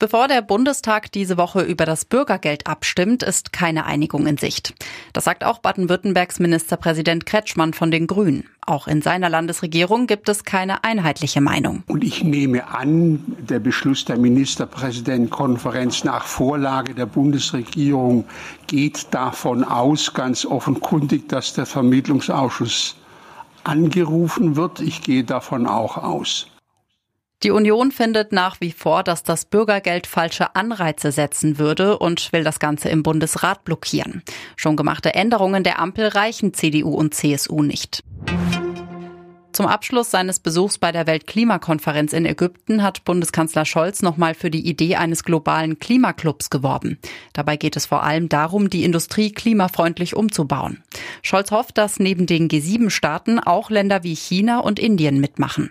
Bevor der Bundestag diese Woche über das Bürgergeld abstimmt, ist keine Einigung in Sicht. Das sagt auch Baden-Württembergs Ministerpräsident Kretschmann von den Grünen. Auch in seiner Landesregierung gibt es keine einheitliche Meinung. Und ich nehme an, der Beschluss der Ministerpräsidentenkonferenz nach Vorlage der Bundesregierung geht davon aus, ganz offenkundig, dass der Vermittlungsausschuss angerufen wird. Ich gehe davon auch aus. Die Union findet nach wie vor, dass das Bürgergeld falsche Anreize setzen würde und will das Ganze im Bundesrat blockieren. Schon gemachte Änderungen der Ampel reichen CDU und CSU nicht. Zum Abschluss seines Besuchs bei der Weltklimakonferenz in Ägypten hat Bundeskanzler Scholz nochmal für die Idee eines globalen Klimaclubs geworben. Dabei geht es vor allem darum, die Industrie klimafreundlich umzubauen. Scholz hofft, dass neben den G7-Staaten auch Länder wie China und Indien mitmachen.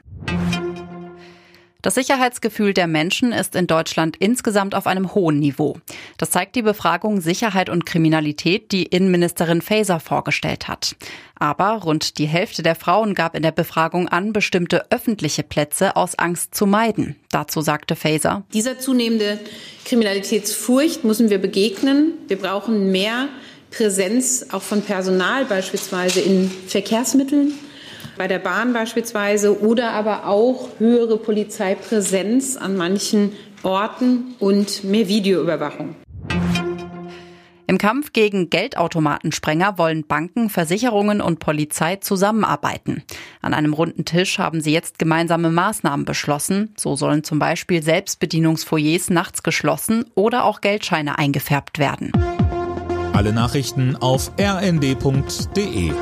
Das Sicherheitsgefühl der Menschen ist in Deutschland insgesamt auf einem hohen Niveau. Das zeigt die Befragung Sicherheit und Kriminalität, die Innenministerin Faeser vorgestellt hat. Aber rund die Hälfte der Frauen gab in der Befragung an, bestimmte öffentliche Plätze aus Angst zu meiden. Dazu sagte Faeser. Dieser zunehmende Kriminalitätsfurcht müssen wir begegnen. Wir brauchen mehr Präsenz auch von Personal beispielsweise in Verkehrsmitteln bei der Bahn beispielsweise oder aber auch höhere Polizeipräsenz an manchen Orten und mehr Videoüberwachung. Im Kampf gegen Geldautomatensprenger wollen Banken, Versicherungen und Polizei zusammenarbeiten. An einem runden Tisch haben sie jetzt gemeinsame Maßnahmen beschlossen. So sollen zum Beispiel Selbstbedienungsfoyers nachts geschlossen oder auch Geldscheine eingefärbt werden. Alle Nachrichten auf rnd.de